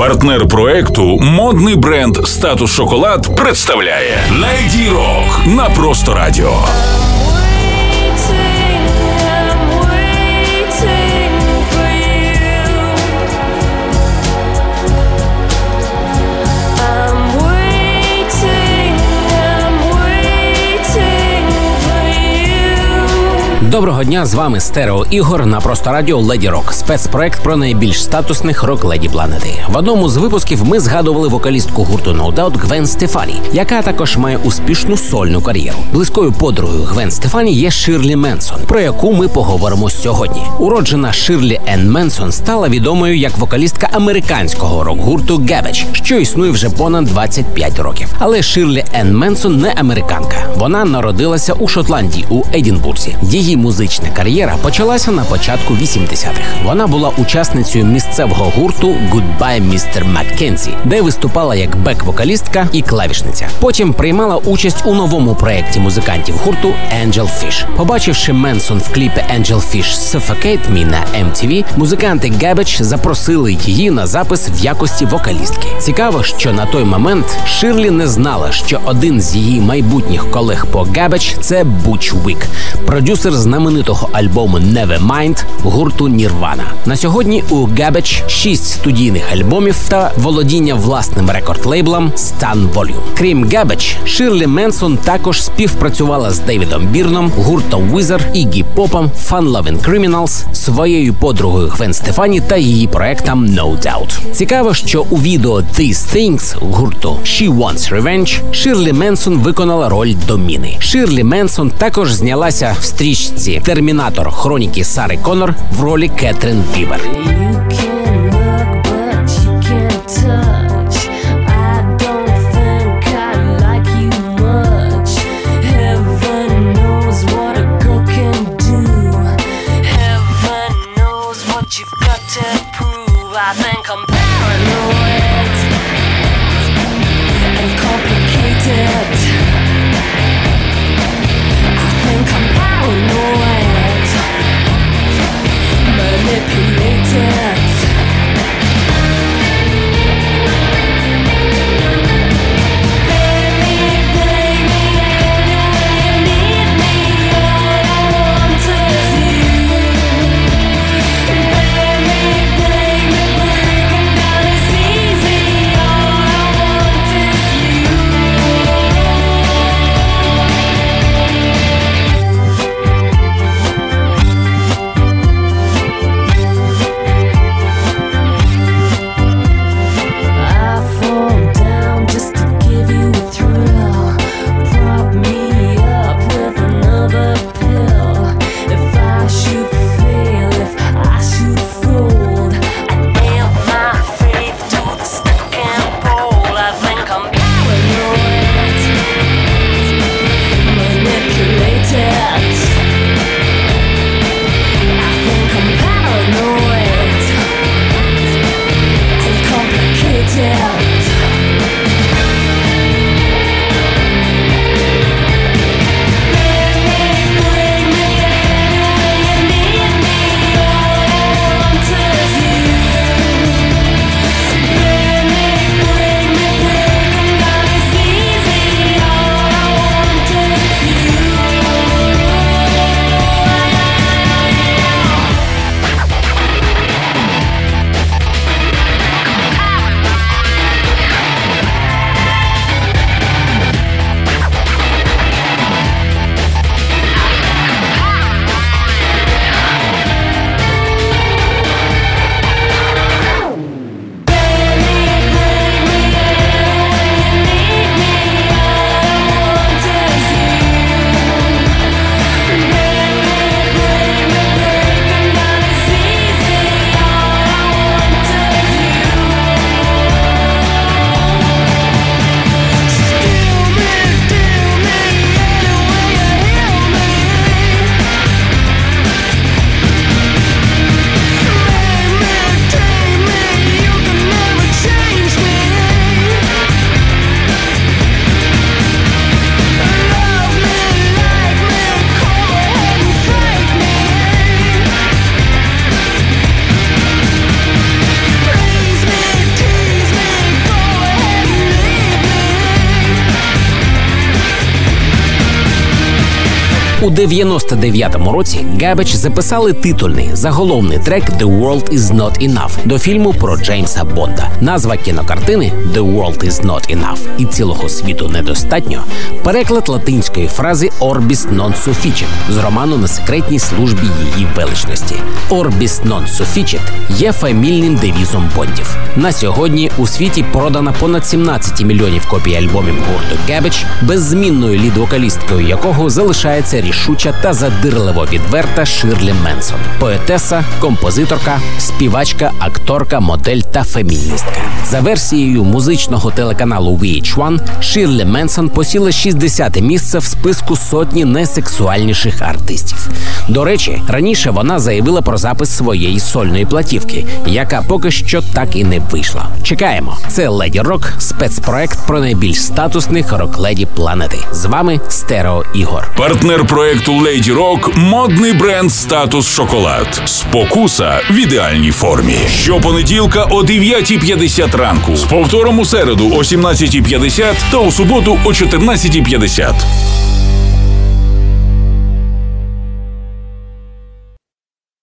Партнер проекту модний бренд Статус Шоколад представляє Леді Рок на просто радіо. Доброго дня з вами Стерео Ігор на просто радіо Леді Рок, спецпроект про найбільш статусних рок леді планети. В одному з випусків ми згадували вокалістку гурту No Doubt Гвен Стефані, яка також має успішну сольну кар'єру. Близькою подругою Гвен Стефані є Ширлі Менсон, про яку ми поговоримо сьогодні. Уроджена Ширлі Енн Менсон стала відомою як вокалістка американського рок-гурту Гебеч, що існує вже понад 25 років. Але Ширлі Енн Менсон не американка. Вона народилася у Шотландії у Едінбурзі. Її музична кар'єра почалася на початку 80-х. Вона була учасницею місцевого гурту «Goodbye, Mr. Маккензі, де виступала як бек-вокалістка і клавішниця. Потім приймала участь у новому проєкті музикантів гурту Angel Fish. Побачивши Менсон в кліпі Angel Fish Suffocate Me на MTV, музиканти Гебеч запросили її на запис в якості вокалістки. Цікаво, що на той момент Ширлі не знала, що один з її майбутніх колег по Гебеч це Буч Вік, продюсер знаменитого альбому Nevermind гурту Нірвана. На сьогодні у Гебеч шість студійних альбомів та володіння власним рекорд-лейблом Stan Volume. Крім Гебеч, Ширлі Менсон також співпрацювала з Дейвідом Бірном, гуртом Wizard, Ігі Попом, Fun Loving Criminals, своєю подругою Гвен Стефані та її проектом No Doubt. Цікаво, що у відео These Things гурту She Wants Revenge Ширлі Менсон виконала роль Доміни. Ширлі Менсон також знялася в стрічці Термінатор хроніки Сари Конор в ролі I'm and complicated. У 99-му році Габич записали титульний заголовний трек «The World Is Not Enough» до фільму про Джеймса Бонда. Назва кінокартини «The World Is Not Enough» і цілого світу недостатньо. Переклад латинської фрази «Orbis non sufficit» з роману на секретній службі її величності. «Orbis non sufficit» є фамільним девізом Бондів. На сьогодні у світі продано понад 17 мільйонів копій альбомів гурту Габич, беззмінною лід-вокалісткою якого залишається рішуча та задирливо відверта Ширлі Менсон, поетеса, композиторка, співачка, акторка, модель та феміністка. За версією музичного телеканалу VH1, Ширлі Менсон посіла 60 місце в списку сотні найсексуальніших артистів. До речі, раніше вона заявила про запис своєї сольної платівки, яка поки що так і не вийшла. Чекаємо. Це Леді Рок, спецпроект про найбільш статусних рок-леді планети. З вами Стерео Ігор. Партнер проекту Lady Rock – модний бренд Статус Шоколад. Спокуса в ідеальній формі. Щопонеділка о 9.50 ранку. З повтором у середу о 17.50 та у суботу о 14.50.